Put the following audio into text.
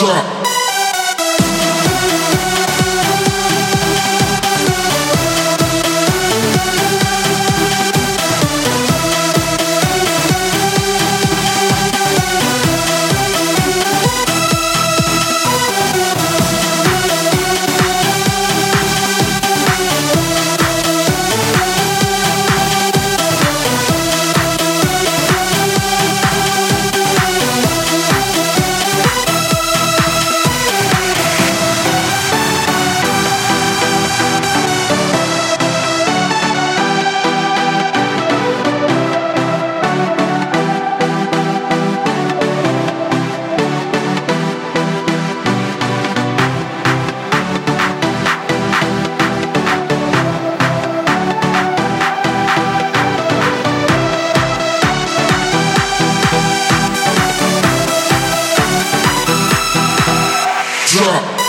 drop. Drop.